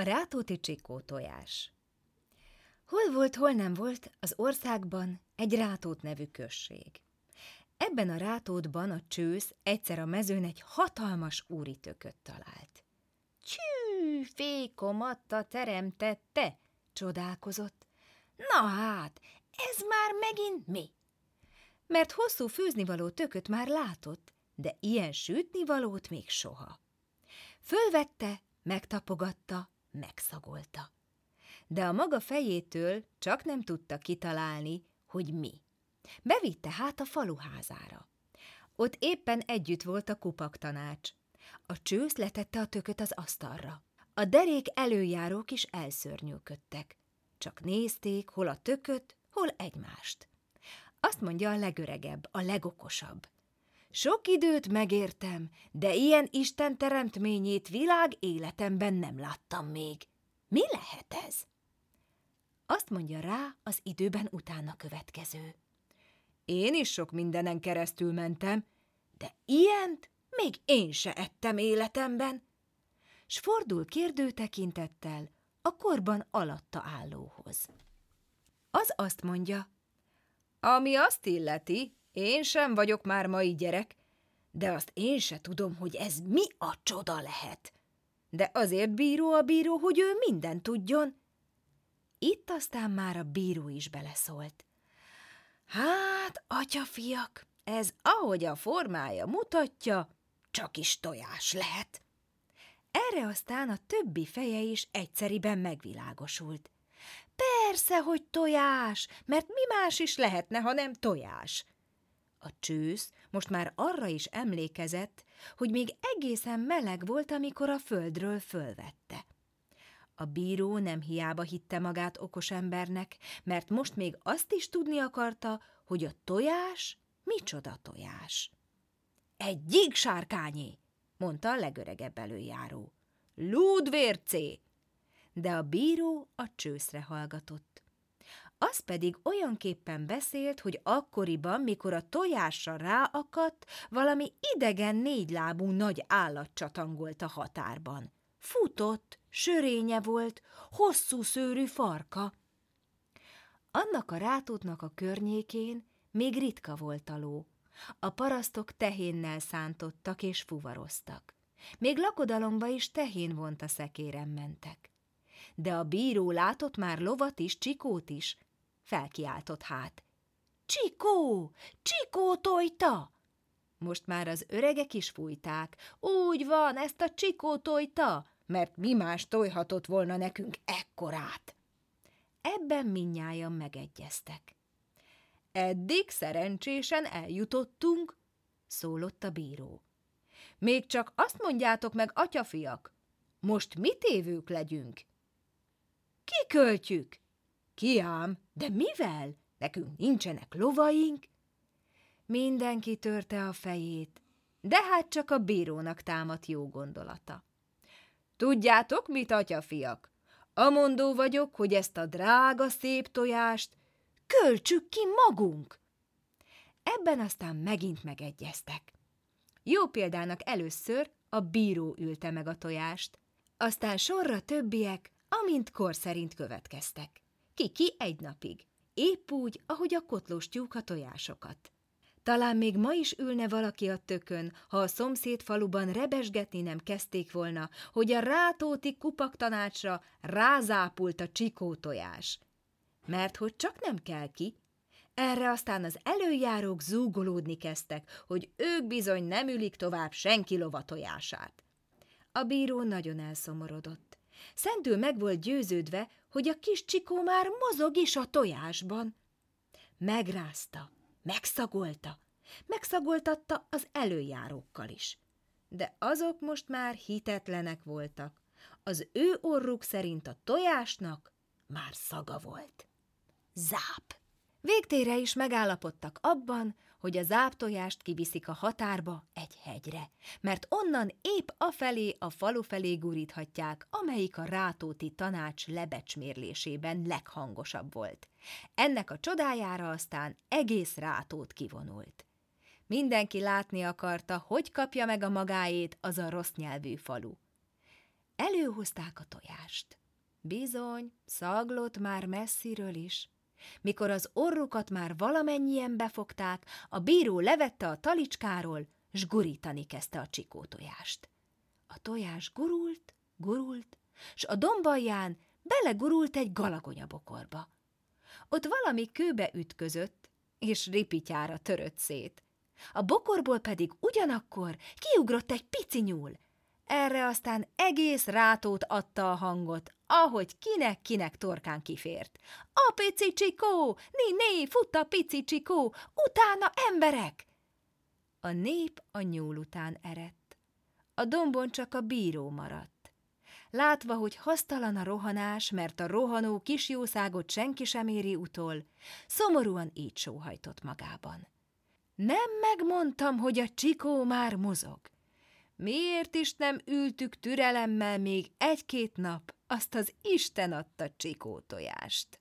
A Rátóti Csikó tojás Hol volt, hol nem volt az országban egy Rátót nevű község. Ebben a Rátótban a csősz egyszer a mezőn egy hatalmas úri tököt talált. Csű, fékomatta teremtette, csodálkozott. Na hát, ez már megint mi? Mert hosszú főznivaló tököt már látott, de ilyen sütnivalót még soha. Fölvette, megtapogatta, megszagolta. De a maga fejétől csak nem tudta kitalálni, hogy mi. Bevitte hát a faluházára. Ott éppen együtt volt a kupak tanács. A csősz letette a tököt az asztalra. A derék előjárók is elszörnyűködtek. Csak nézték, hol a tököt, hol egymást. Azt mondja a legöregebb, a legokosabb. Sok időt megértem, de ilyen Isten teremtményét világ életemben nem láttam még. Mi lehet ez? Azt mondja rá az időben utána következő. Én is sok mindenen keresztül mentem, de ilyent még én se ettem életemben. S fordul kérdő tekintettel a korban alatta állóhoz. Az azt mondja, ami azt illeti, én sem vagyok már mai gyerek, de azt én se tudom, hogy ez mi a csoda lehet. De azért bíró a bíró, hogy ő minden tudjon. Itt aztán már a bíró is beleszólt. Hát, atyafiak, ez ahogy a formája mutatja, csak is tojás lehet. Erre aztán a többi feje is egyszeriben megvilágosult. Persze, hogy tojás, mert mi más is lehetne, ha nem tojás. A csősz most már arra is emlékezett, hogy még egészen meleg volt, amikor a földről fölvette. A bíró nem hiába hitte magát okos embernek, mert most még azt is tudni akarta, hogy a tojás micsoda tojás. Egy gyíksárkányé, mondta a legöregebb előjáró. Lúdvércé! De a bíró a csőszre hallgatott. Az pedig olyanképpen beszélt, hogy akkoriban, mikor a tojásra ráakadt, valami idegen négylábú nagy állat csatangolt a határban. Futott, sörénye volt, hosszú szőrű farka. Annak a rátótnak a környékén még ritka volt a ló. A parasztok tehénnel szántottak és fuvaroztak. Még lakodalomba is tehén vont a szekéren mentek. De a bíró látott már lovat is, csikót is. Felkiáltott hát. Csikó! Csikó tojta! Most már az öregek is fújták. Úgy van, ezt a csikó tojta, mert mi más tojhatott volna nekünk ekkorát. Ebben minnyáján megegyeztek. Eddig szerencsésen eljutottunk, szólott a bíró. Még csak azt mondjátok meg, atyafiak, most mit évők legyünk? Kiköltjük. Kiám, de mivel? Nekünk nincsenek lovaink. Mindenki törte a fejét, de hát csak a bírónak támadt jó gondolata. Tudjátok mit, atyafiak? Amondó vagyok, hogy ezt a drága szép tojást költsük ki magunk. Ebben aztán megint megegyeztek. Jó példának először a bíró ülte meg a tojást, aztán sorra többiek, amint kor szerint következtek. Kiki egy napig, épp úgy, ahogy a kotlós tyúk a tojásokat. Talán még ma is ülne valaki a tökön, ha a szomszéd faluban rebesgetni nem kezdték volna, hogy a rátóti kupak tanácsra rázápult a csikó tojás. Mert hogy csak nem kell ki, erre aztán az előjárók zúgolódni kezdtek, hogy ők bizony nem ülik tovább senki lovatojását. A bíró nagyon elszomorodott. Szentül meg volt győződve, hogy a kis csikó már mozog is a tojásban. Megrázta, megszagolta, megszagoltatta az előjárókkal is. De azok most már hitetlenek voltak. Az ő orruk szerint a tojásnak már szaga volt. Záp! Végtére is megállapodtak abban, hogy a záptojást kiviszik a határba egy hegyre, mert onnan épp afelé a falu felé guríthatják, amelyik a rátóti tanács lebecsmérlésében leghangosabb volt. Ennek a csodájára aztán egész rátót kivonult. Mindenki látni akarta, hogy kapja meg a magáét az a rossz nyelvű falu. előhozták a tojást. Bizony, szaglott már messziről is. Mikor az orrukat már valamennyien befogták, a bíró levette a talicskáról, s gurítani kezdte a csikó tojást. A tojás gurult, gurult, s a dombalján belegurult egy galagonyabokorba. Ott valami kőbe ütközött, és ripityára törött szét. A bokorból pedig ugyanakkor kiugrott egy pici nyúl. Erre aztán egész rátót adta a hangot, ahogy kinek-kinek torkán kifért. A pici csikó! Né-né, fut a pici csikó! Utána emberek! A nép a nyúl után erett. A dombon csak a bíró maradt. Látva, hogy hasztalan a rohanás, mert a rohanó kis jószágot senki sem éri utol, szomorúan így sóhajtott magában. Nem megmondtam, hogy a csikó már mozog. Miért is nem ültük türelemmel még egy-két nap azt az Isten adta csikó tojást?